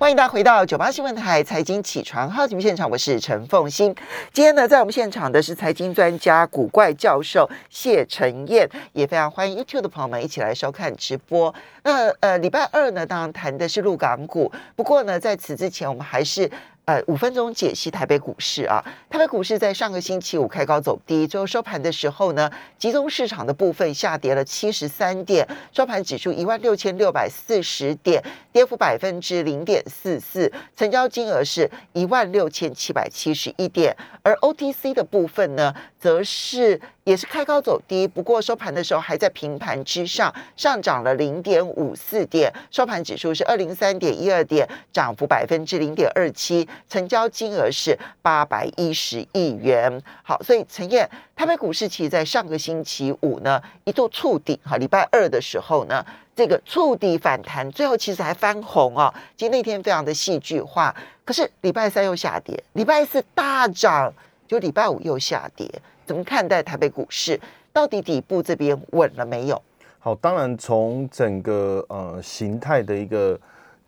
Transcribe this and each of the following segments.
欢迎大家回到九八新闻台财经起床号节目现场，我是陈凤欣。今天呢，在我们现场的是财经专家古怪教授谢晨燕，也非常欢迎 YouTube 的朋友们一起来收看直播。那呃，礼拜二呢，当然谈的是陆港股，不过呢，在此之前，我们还是。呃，五分钟解析台北股市啊。台北股市在上个星期五开高走低，最后收盘的时候呢，集中市场的部分下跌了七十三点，收盘指数一万六千六百四十点，跌幅百分之零点四四，成交金额是一万六千七百七十一点。而 OTC 的部分呢，则是也是开高走低，不过收盘的时候还在平盘之上，上涨了零点五四点，收盘指数是二零三点一二点，涨幅百分之零点二七。成交金额是八百一十亿元。好，所以陈燕，台北股市其实在上个星期五呢一度触底，哈，礼拜二的时候呢，这个触底反弹，最后其实还翻红哦。其实那天非常的戏剧化，可是礼拜三又下跌，礼拜四大涨，就礼拜五又下跌。怎么看待台北股市？到底底部这边稳了没有？好，当然从整个呃形态的一个。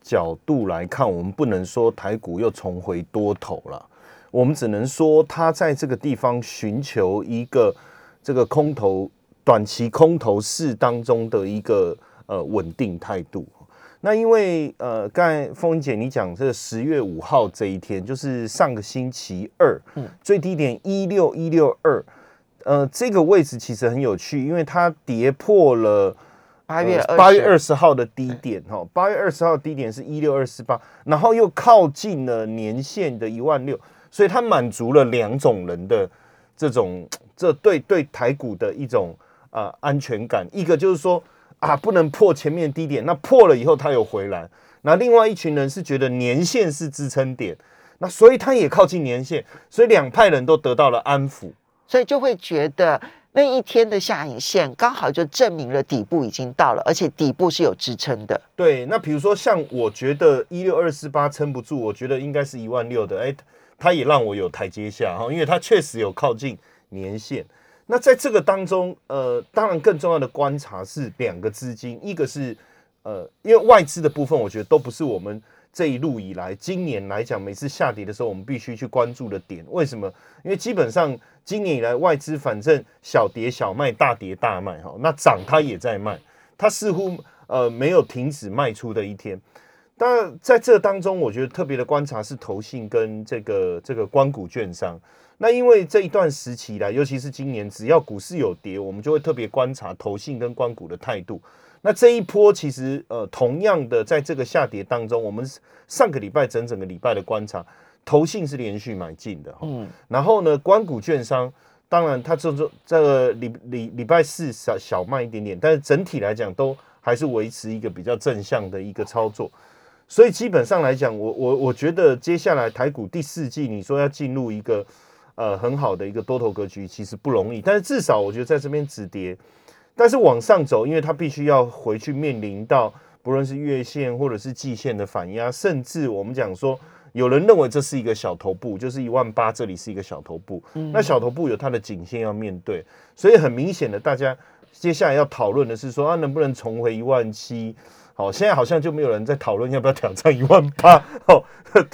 角度来看，我们不能说台股又重回多头了，我们只能说它在这个地方寻求一个这个空头短期空头市当中的一个呃稳定态度。那因为呃，刚才凤姐你讲这十月五号这一天，就是上个星期二，嗯，最低点一六一六二，呃，这个位置其实很有趣，因为它跌破了。八月八月二十号的低点哈，八月二十号低点是一六二四八，然后又靠近了年线的一万六，所以它满足了两种人的这种这对对台股的一种啊安全感。一个就是说啊不能破前面低点，那破了以后它有回来。那另外一群人是觉得年线是支撑点，那所以它也靠近年线，所以两派人都得到了安抚，所以就会觉得。那一天的下影线刚好就证明了底部已经到了，而且底部是有支撑的。对，那比如说像我觉得一六二四八撑不住，我觉得应该是一万六的。哎，它也让我有台阶下哈，因为它确实有靠近年线。那在这个当中，呃，当然更重要的观察是两个资金，一个是呃，因为外资的部分，我觉得都不是我们。这一路以来，今年来讲，每次下跌的时候，我们必须去关注的点，为什么？因为基本上今年以来，外资反正小跌小卖，大跌大卖，哈，那涨它也在卖，它似乎呃没有停止卖出的一天。但，在这当中，我觉得特别的观察是投信跟这个这个光谷券商。那因为这一段时期来，尤其是今年，只要股市有跌，我们就会特别观察投信跟关股的态度。那这一波其实呃，同样的在这个下跌当中，我们上个礼拜整整个礼拜的观察，投信是连续买进的，嗯，然后呢，关股券商当然它这这这个礼礼礼拜四小小慢一点点，但是整体来讲都还是维持一个比较正向的一个操作，所以基本上来讲，我我我觉得接下来台股第四季，你说要进入一个呃很好的一个多头格局，其实不容易，但是至少我觉得在这边止跌。但是往上走，因为它必须要回去面临到不论是月线或者是季线的反压，甚至我们讲说，有人认为这是一个小头部，就是一万八，这里是一个小头部。那小头部有它的颈线要面对，所以很明显的，大家接下来要讨论的是说，啊，能不能重回一万七？好，现在好像就没有人在讨论要不要挑战一万八。哦，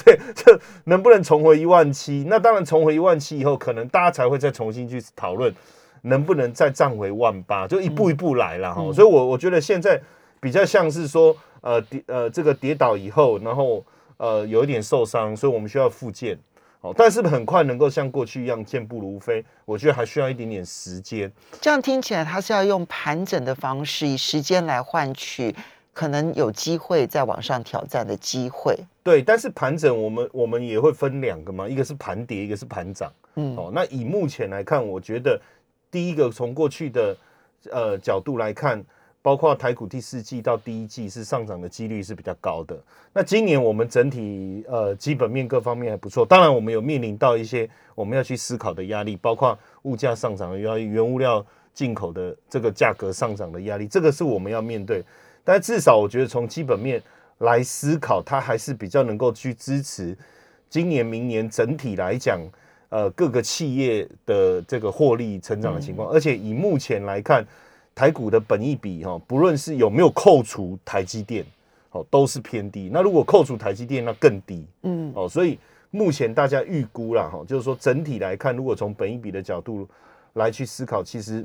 对，这能不能重回一万七？那当然，重回一万七以后，可能大家才会再重新去讨论。能不能再涨回万八？就一步一步来了哈。所以，我我觉得现在比较像是说，呃，跌呃，这个跌倒以后，然后呃，有一点受伤，所以我们需要复健。哦，但是很快能够像过去一样健步如飞，我觉得还需要一点点时间。这样听起来，它是要用盘整的方式，以时间来换取可能有机会再往上挑战的机会。对，但是盘整，我们我们也会分两个嘛，一个是盘跌，一个是盘涨。嗯，哦，那以目前来看，我觉得。第一个从过去的呃角度来看，包括台股第四季到第一季是上涨的几率是比较高的。那今年我们整体呃基本面各方面还不错，当然我们有面临到一些我们要去思考的压力，包括物价上涨的压力、原物料进口的这个价格上涨的压力，这个是我们要面对。但至少我觉得从基本面来思考，它还是比较能够去支持今年、明年整体来讲。呃，各个企业的这个获利成长的情况，而且以目前来看，台股的本益比哈，不论是有没有扣除台积电，哦，都是偏低。那如果扣除台积电，那更低。嗯，哦，所以目前大家预估啦，哈，就是说整体来看，如果从本益比的角度来去思考，其实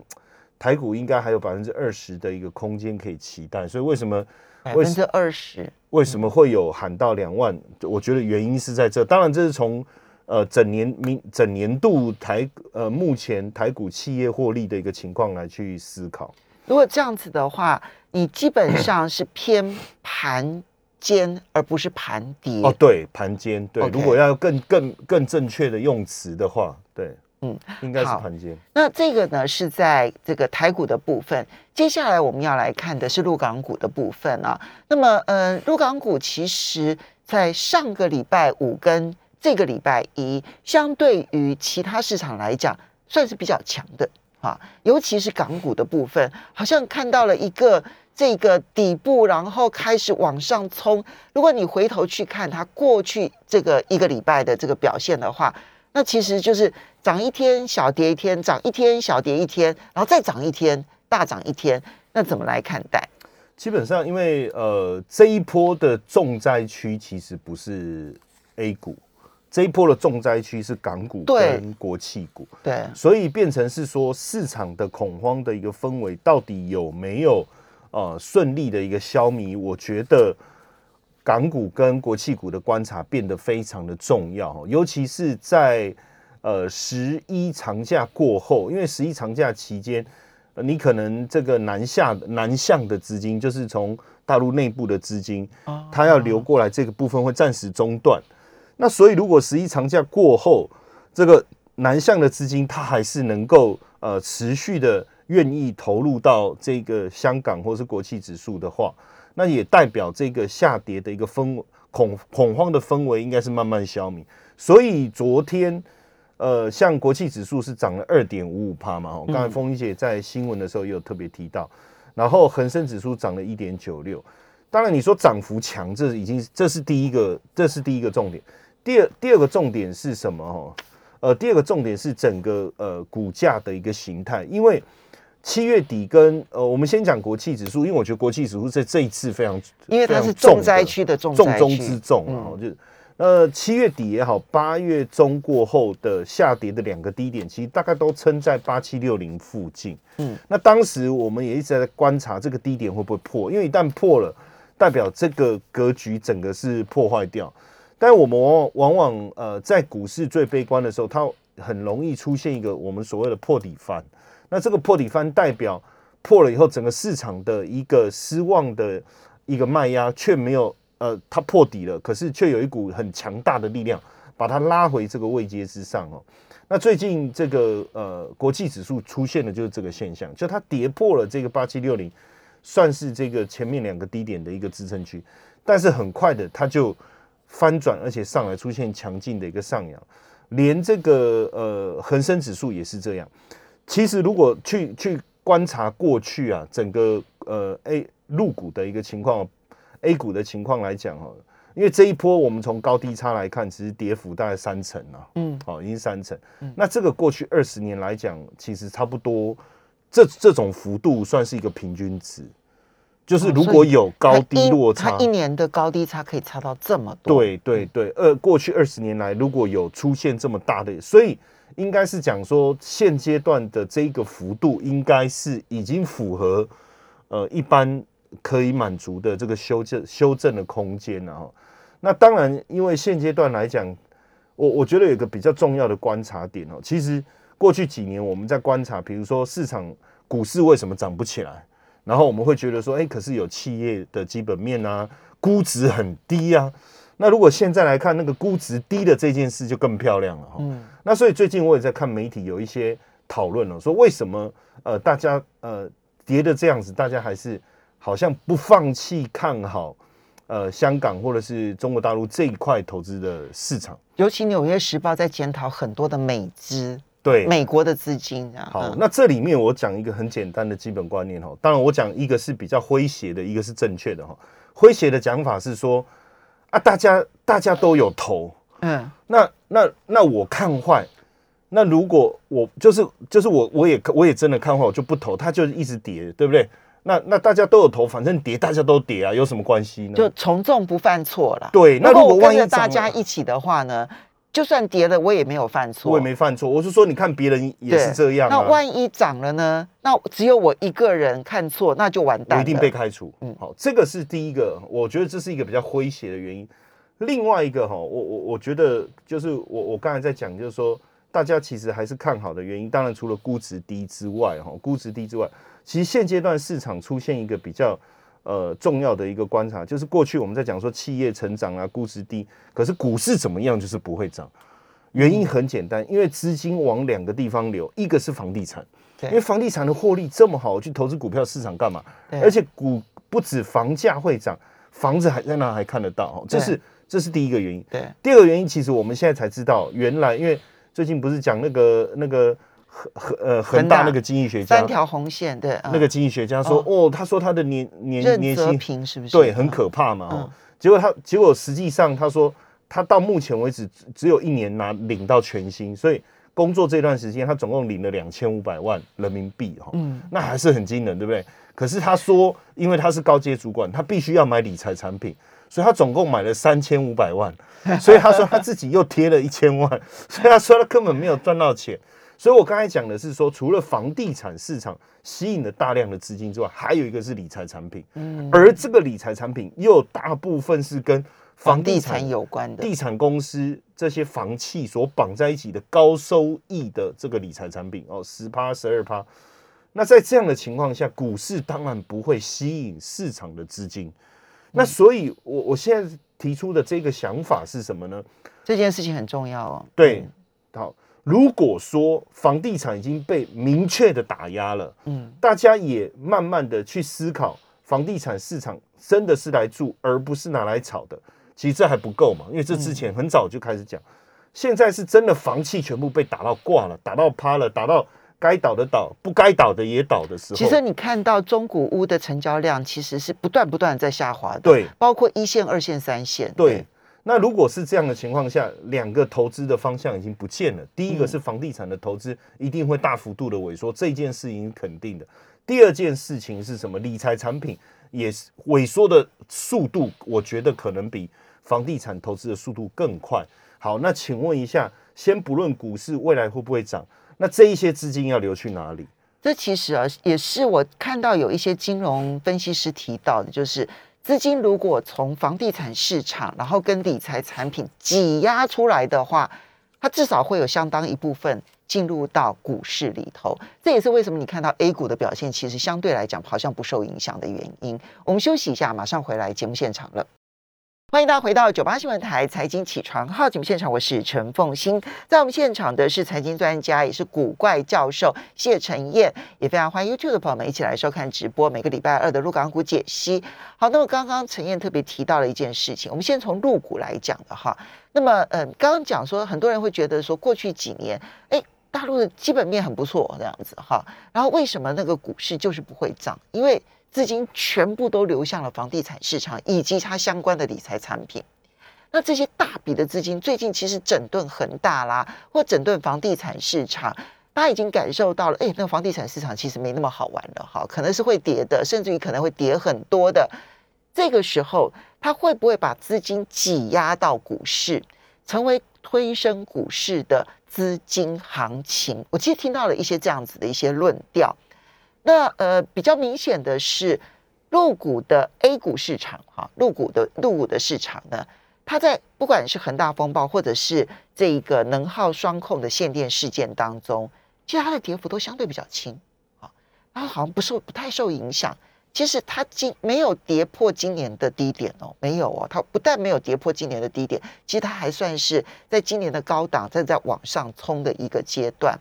台股应该还有百分之二十的一个空间可以期待。所以为什么百分之二十，为什么会有喊到两万？我觉得原因是在这。当然，这是从呃整年明整年度台呃目前台股企业获利的一个情况来去思考。如果这样子的话，你基本上是偏盘尖，而不是盘跌。哦，对，盘间对。如果要更更更正确的用词的话，对，嗯，应该是好盘间。那这个呢是在这个台股的部分，接下来我们要来看的是陆港股的部分啊。那么，呃，陆港股其实在上个礼拜五跟这个礼拜一，相对于其他市场来讲，算是比较强的啊。尤其是港股的部分，好像看到了一个这个底部，然后开始往上冲。如果你回头去看它过去这个一个礼拜的这个表现的话，那其实就是涨一天小跌一天，涨一天小跌一天，然后再涨一天大涨一天，那怎么来看待？基本上，因为呃这一波的重灾区其实不是 A 股，这一波的重灾区是港股跟国企股，对，所以变成是说市场的恐慌的一个氛围到底有没有呃顺利的一个消弭？我觉得港股跟国企股的观察变得非常的重要哦，尤其是在呃十一长假过后，因为十一长假期间。呃你可能这个南下南向的资金，就是从大陆内部的资金，哦它要流过来，这个部分会暂时中断。那所以，如果十一长假过后，这个南向的资金它还是能够呃持续的愿意投入到这个香港或是国企指数的话，那也代表这个下跌的一个氛恐恐慌的氛围应该是慢慢消弭。所以昨天。呃，像国际指数是涨了二点五五帕嘛，哦，刚才凤仪姐在新闻的时候也有特别提到，然后恒生指数涨了一点九六，当然你说涨幅强，这已经这是第一个，这是第一个重点。第二第二个重点是什么？哦，呃，第二个重点是整个呃股价的一个形态，因为七月底跟呃，我们先讲国际指数，因为我觉得国际指数在这一次非常，因为它是重的重灾区的重重中之重啊，哦就是呃七月底也好，八月中过后的下跌的两个低点，其实大概都撑在八七六零附近。嗯，那当时我们也一直在观察这个低点会不会破，因为一旦破了，代表这个格局整个是破坏掉。但我们往往往往呃在股市最悲观的时候，它很容易出现一个我们所谓的破底翻。那这个破底翻代表破了以后，整个市场的一个失望的一个卖压却没有呃，它破底了，可是却有一股很强大的力量把它拉回这个位阶之上哦。那最近这个呃国际指数出现的就是这个现象，就它跌破了这个八七六零，算是这个前面两个低点的一个支撑区，但是很快的它就翻转，而且上来出现强劲的一个上扬，连这个呃恒生指数也是这样。其实如果去去观察过去啊，整个呃 A 入股的一个情况，A 股的情况来讲哈，因为这一波我们从高低差来看，其实跌幅大概三成啊，嗯，哦，已经三成。那这个过去二十年来讲，其实差不多，这这种幅度算是一个平均值，就是如果有高低落差，它一年的高低差可以差到这么多。，对对对，呃，过去二十年来，如果有出现这么大的，所以应该是讲说，现阶段的这个幅度，应该是已经符合呃一般可以满足的这个修正修正的空间了哈。那当然，因为现阶段来讲，我我觉得有个比较重要的观察点哦，其实过去几年我们在观察，比如说市场股市为什么涨不起来，然后我们会觉得说，哎，可是有企业的基本面啊，估值很低啊。那如果现在来看，那个估值低的这件事就更漂亮了哈。嗯那所以最近我也在看媒体有一些讨论了，说为什么呃大家呃跌的这样子，大家还是好像不放弃看好呃香港或者是中国大陆这一块投资的市场。尤其《纽约时报》在检讨很多的美资、对，美国的资金啊。好，嗯那这里面我讲一个很简单的基本观念哈，当然我讲一个是比较诙谐的，一个是正确的哈。诙谐的讲法是说啊，大家大家都有投，嗯那那那我看坏，那如果我就是就是我我也我也真的看坏，我就不投，它就一直跌，对不对？那那大家都有投，反正跌大家都跌啊，有什么关系呢？就从众不犯错了。对，那如果万一我跟着大家一起的话呢，就算跌了，我也没有犯错。我也没犯错，我是说，你看别人也是这样啊，那万一涨了呢？那只有我一个人看错，那就完蛋了。我一定被开除。嗯好，这个是第一个，我觉得这是一个比较诙谐的原因。另外一个哈，我我我觉得就是我我刚才在讲，就是说大家其实还是看好的原因，当然除了估值低之外，哈，估值低之外，其实现阶段市场出现一个比较呃重要的一个观察，就是过去我们在讲说企业成长啊，估值低，可是股市怎么样就是不会涨。原因很简单，因为资金往两个地方流，一个是房地产，因为房地产的获利这么好，我去投资股票市场干嘛？而且股不止房价会涨，房子还在那还看得到，哦这是这是第一个原因。对第二个原因，其实我们现在才知道，原来因为最近不是讲那个那个恒恒呃恒恒大。大那个经济学家三，条红线，对嗯。那个经济学家说，哦，他说他的年年年薪是不是？对很嗯。可怕嘛，嗯。哦，结果他结果实际上他说他到目前为止只只有一年拿领到全薪，所以工作这段时间他总共领了两千五百万人民币哈，嗯。那还是很惊人，对不对？可是他说，因为他是高阶主管，他必须要买理财产品，所以他总共买了三千五百万，所以他说他自己又贴了一千万，所以他说他根本没有赚到钱。所以我刚才讲的是说，除了房地产市场吸引了大量的资金之外，还有一个是理财产品，嗯，而这个理财产品又大部分是跟房房地产地产有关的，地产公司这些房企所绑在一起的高收益的这个理财产品哦，十趴、十二趴。那在这样的情况下，股市当然不会吸引市场的资金。那所以我，我现在提出的这个想法是什么呢？这件事情很重要哦。对，好，如果说房地产已经被明确的打压了，嗯，大家也慢慢的去思考，房地产市场真的是来住，而不是拿来炒的。其实这还不够嘛，因为这之前很早就开始讲，现在是真的房企全部被打到挂了，打到趴了，打到该倒的倒，不该倒的也倒的时候，其实你看到中古屋的成交量其实是不断不断在下滑的，对包括一线、二线、三线，对。那如果是这样的情况下，两个投资的方向已经不见了。第一个是房地产的投资一定会大幅度的萎缩，这件事情是肯定的。第二件事情是什么？理财产品也是萎缩的速度，我觉得可能比房地产投资的速度更快。好，那请问一下，先不论股市未来会不会涨，那这一些资金要流去哪里？这其实啊，也是我看到有一些金融分析师提到的，就是资金如果从房地产市场，然后跟理财产品挤压出来的话，它至少会有相当一部分进入到股市里头。这也是为什么你看到 A 股的表现，其实相对来讲好像不受影响的原因。我们休息一下，马上回来节目现场了。欢迎大家回到九八新闻台财经起床号节目现场，我是陈凤欣。在我们现场的是财经专家，也是古怪教授谢晨燕，也非常欢迎 YouTube 的朋友们一起来收看直播。每个礼拜二的陆港股解析。好，那么刚刚陈燕特别提到了一件事情，我们先从陆股来讲的哈。那么，嗯，刚刚讲说，很多人会觉得说，过去几年，哎，大陆的基本面很不错，这样子哈。然后为什么那个股市就是不会涨？因为资金全部都流向了房地产市场以及它相关的理财产品。那这些大笔的资金最近其实整顿恒大啦，或整顿房地产市场，大家已经感受到了，哎，那房地产市场其实没那么好玩了哈，可能是会跌的，甚至于可能会跌很多的。这个时候，它会不会把资金挤压到股市，成为推升股市的资金行情？我其实听到了一些这样子的一些论调。那呃，比较明显的是，入股的 A 股市场哈，入股的入股的市场呢，它在不管是恒大风暴或者是这一个能耗双控的限电事件当中，其实它的跌幅都相对比较轻啊，它好像不受不太受影响。其实它今没有跌破今年的低点哦，没有哦，它不但没有跌破今年的低点，其实它还算是在今年的高档在在往上冲的一个阶段，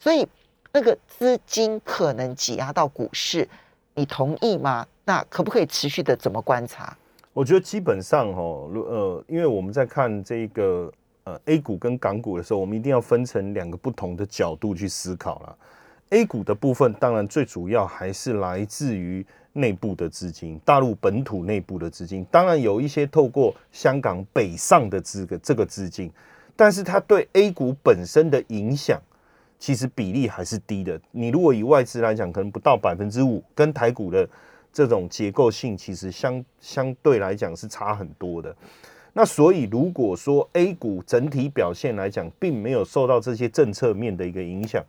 所以那个资金可能挤压到股市，你同意吗？那可不可以持续的怎么观察？我觉得基本上哦，呃，因为我们在看这个呃 A 股跟港股的时候，我们一定要分成两个不同的角度去思考啦。A 股的部分，当然最主要还是来自于内部的资金，大陆本土内部的资金。当然有一些透过香港北上的资个这个资金，但是它对 A 股本身的影响，其实比例还是低的。你如果以外资来讲，可能不到百分之五，跟台股的这种结构性其实相相对来讲是差很多的。那所以如果说 A 股整体表现来讲，并没有受到这些政策面的一个影响，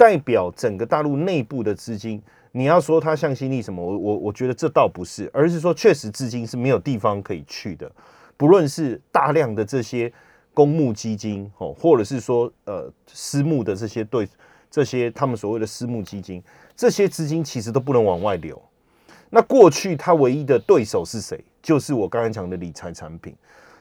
代表整个大陆内部的资金，你要说它向心力什么，我我我觉得这倒不是，而是说确实资金是没有地方可以去的，不论是大量的这些。公募基金哦，或者是说呃私募的这些对这些他们所谓的私募基金，这些资金其实都不能往外流。那过去他唯一的对手是谁？就是我刚才讲的理财产品。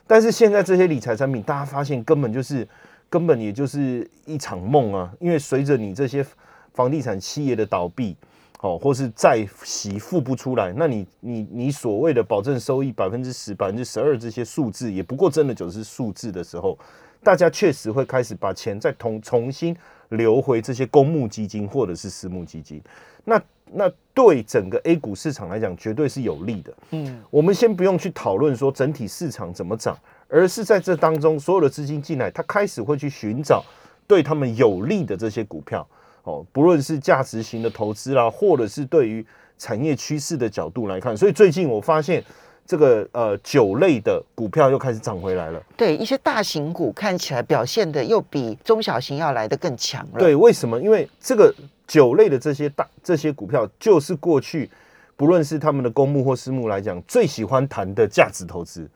但是现在这些理财产品，大家发现根本就是根本也就是一场梦啊！因为随着你这些房地产企业的倒闭。哦，或是债息付不出来，那你你你所谓的保证收益百分之十、百分之十二这些数字，也不过真的就是数字的时候，大家确实会开始把钱再重重新流回这些公募基金或者是私募基金。那那对整个 A 股市场来讲，绝对是有利的。嗯，我们先不用去讨论说整体市场怎么涨，而是在这当中，所有的资金进来，它开始会去寻找对他们有利的这些股票。哦，不论是价值型的投资啦，或者是对于产业趋势的角度来看，所以最近我发现这个呃酒类的股票又开始涨回来了。对，一些大型股看起来表现的又比中小型要来的更强了。对，为什么？因为这个酒类的这些大这些股票，就是过去不论是他们的公募或私募来讲，最喜欢谈的价值投资，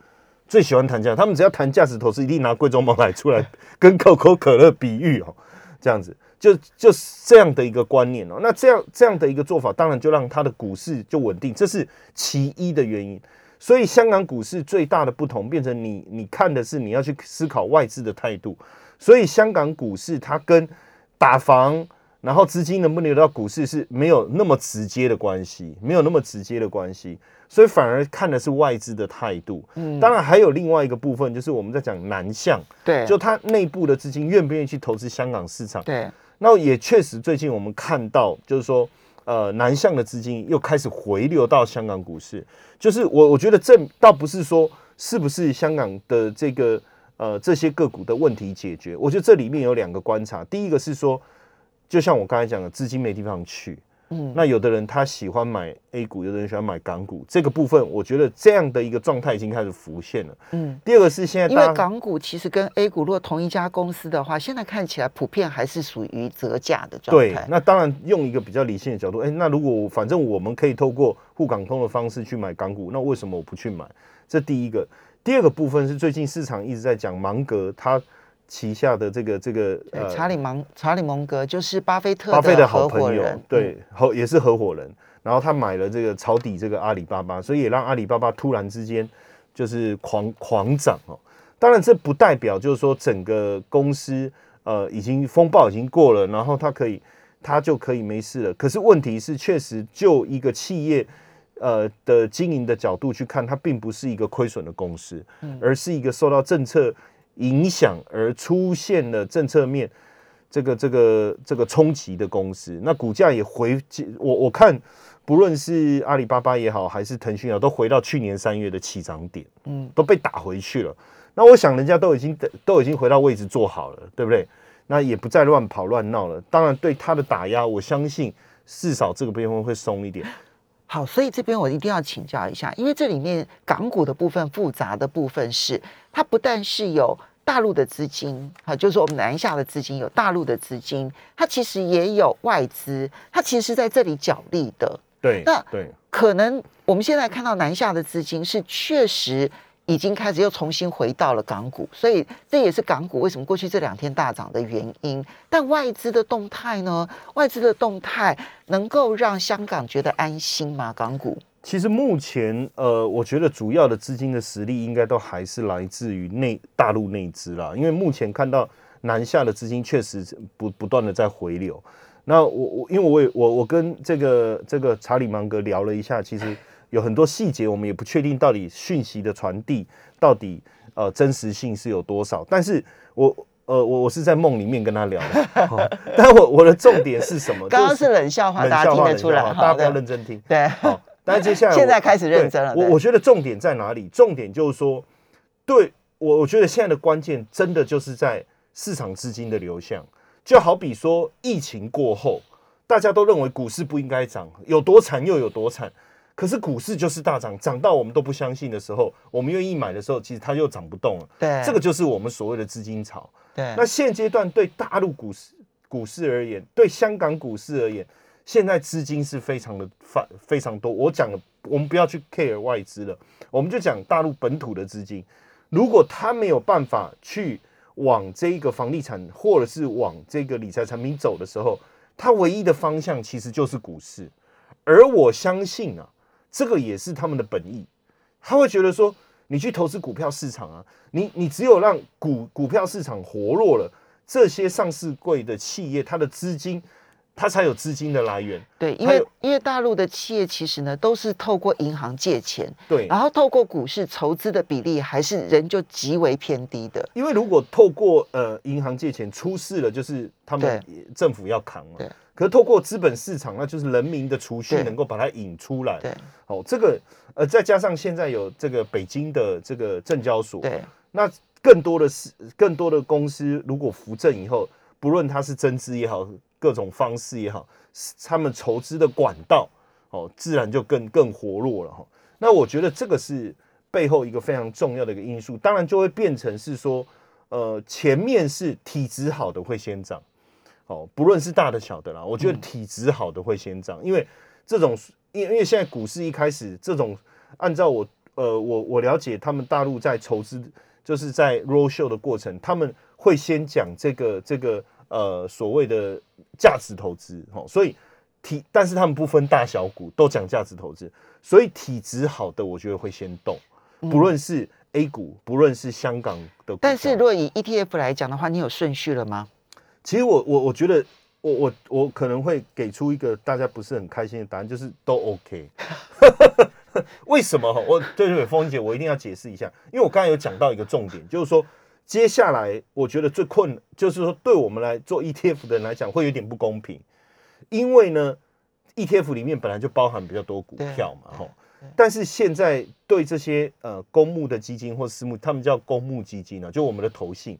最喜欢谈价。他们只要谈价值投资，一定拿贵州茅台出来跟可口可乐比喻哦，这样子。就就是这样的一个观念哦，那这样这样的一个做法，当然就让它的股市就稳定，这是其一的原因。所以香港股市最大的不同，变成你你看的是你要去思考外资的态度。所以香港股市它跟打房，然后资金能不能流到股市是没有那么直接的关系，没有那么直接的关系。所以反而看的是外资的态度。嗯，当然还有另外一个部分，就是我们在讲南向，对，就它内部的资金愿不愿意去投资香港市场，对。那也确实，最近我们看到，就是说，呃，南向的资金又开始回流到香港股市。就是我我觉得这倒不是说是不是香港的这个呃这些个股的问题解决。我觉得这里面有两个观察，第一个是说，就像我刚才讲的，资金没地方去。嗯那有的人他喜欢买 A 股，有的人喜欢买港股，这个部分我觉得这样的一个状态已经开始浮现了。嗯，第二个是现在因为港股其实跟 A 股如果同一家公司的话，现在看起来普遍还是属于折价的状态。对，那当然用一个比较理性的角度，哎，那如果反正我们可以透过沪港通的方式去买港股，那为什么我不去买？这第一个，第二个部分是最近市场一直在讲芒格他。旗下的这个这个呃，查理芒查理蒙格就是巴菲特巴菲的好朋友，对，合也是合伙人。然后他买了这个抄底这个阿里巴巴，所以也让阿里巴巴突然之间就是狂狂涨哦。当然，这不代表就是说整个公司呃已经风暴已经过了，然后它可以它就可以没事了。可是问题是，确实就一个企业呃的经营的角度去看，它并不是一个亏损的公司，而是一个受到政策。影响而出现了政策面这个这个这个冲击的公司，那股价也回我我看，不论是阿里巴巴也好，还是腾讯啊，都回到去年三月的起涨点，嗯，都被打回去了。那我想人家都已经都已经回到位置做好了，对不对？那也不再乱跑乱闹了。当然，对它的打压，我相信至少这个边会会松一点。好，所以这边我一定要请教一下，因为这里面港股的部分复杂的部分是，它不但是有大陆的资金，好，就是我们南下的资金有大陆的资金，它其实也有外资，它其实在这里角力的。对，那对，可能我们现在看到南下的资金是确实。已经开始又重新回到了港股，所以这也是港股为什么过去这两天大涨的原因。但外资的动态呢？外资的动态能够让香港觉得安心吗？港股其实目前，呃，我觉得主要的资金的实力应该都还是来自于内大陆内资啦。因为目前看到南下的资金确实不不断的在回流。那我我因为我也我我跟这个这个查理芒格聊了一下，其实。有很多细节，我们也不确定到底讯息的传递到底呃真实性是有多少。但是我呃我我是在梦里面跟他聊的，但我我的重点是什么？刚刚是冷笑话，大家听得出来，大家不要认真听。对，好。但是接下来现在开始认真了。我我觉得重点在哪里？重点就是说，对我我觉得现在的关键真的就是在市场资金的流向。就好比说疫情过后，大家都认为股市不应该涨，有多惨又有多惨。可是股市就是大涨，涨到我们都不相信的时候，我们愿意买的时候，其实它又涨不动了。对，这个就是我们所谓的资金潮。对，那现阶段对大陆股市股市而言，对香港股市而言，现在资金是非常的非非常多。我讲了，我们不要去 care 外资了，我们就讲大陆本土的资金。如果他没有办法去往这一个房地产，或者是往这个理财产品走的时候，他唯一的方向其实就是股市。而我相信啊。这个也是他们的本意，他会觉得说，你去投资股票市场啊，你你只有让股股票市场活络了，这些上市贵的企业，它的资金，它才有资金的来源。对，因为因为大陆的企业其实呢，都是透过银行借钱，对，然后透过股市筹资的比例还是仍旧极为偏低的。因为如果透过呃银行借钱出事了，就是他们政府要扛嘛。对。可是透过资本市场，那就是人民的储蓄能够把它引出来。对，哦，这个呃，再加上现在有这个北京的这个证交所，对，那更多的是更多的公司，如果扶正以后，不论它是增资也好，各种方式也好，他们筹资的管道哦，自然就更更活络了哈。那我觉得这个是背后一个非常重要的一个因素，当然就会变成是说，呃，前面是体质好的会先涨。哦，不论是大的小的啦，我觉得体质好的会先涨，因为这种，因因为现在股市一开始这种，按照我呃我我了解，他们大陆在筹资，就是在 roll show 的过程，他们会先讲这个这个呃所谓的价值投资，哦，所以体，但是他们不分大小股，都讲价值投资，所以体质好的，我觉得会先动，不论是 A 股，不论是香港的，但是如果以 ETF 来讲的话，你有顺序了吗？其实我我我觉得我我我可能会给出一个大家不是很开心的答案，就是都 OK。为什么？我对对，风姐，我一定要解释一下，因为我刚才有讲到一个重点，就是说接下来我觉得最困，就是说对我们来做 ETF 的人来讲会有点不公平，因为呢 ETF 里面本来就包含比较多股票嘛，哈，但是现在对这些呃公募的基金或私募，他们叫公募基金呢，就我们的投信。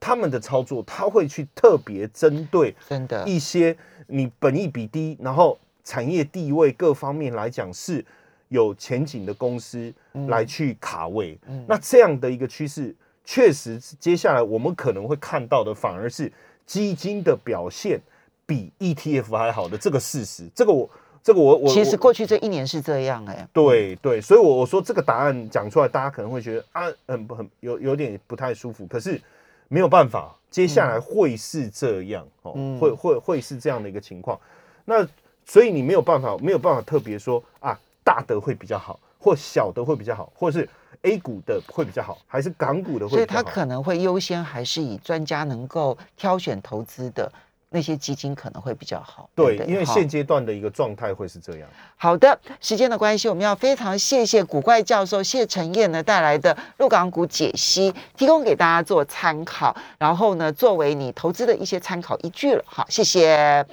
他们的操作，他会去特别针对真的一些你本益比低，然后产业地位各方面来讲是有前景的公司来去卡位。那这样的一个趋势，确实接下来我们可能会看到的，反而是基金的表现比 ETF 还好的这个事实。这个我，这个我我其实过去这一年是这样哎。对对，所以我我说这个答案讲出来，大家可能会觉得啊，很不很有有点不太舒服。可是。没有办法，接下来会是这样哦，会会会是这样的一个情况。那所以你没有办法，没有办法特别说啊，大的会比较好，或小的会比较好，或者是 A 股的会比较好，还是港股的会比较好？所以它可能会优先还是以专家能够挑选投资的。那些基金可能会比较好，对，因为现阶段的一个状态会是这样。好的，时间的关系，我们要非常谢谢古怪教授谢承彦呢带来的入港股解析，提供给大家做参考，然后呢作为你投资的一些参考依据了。好，谢谢。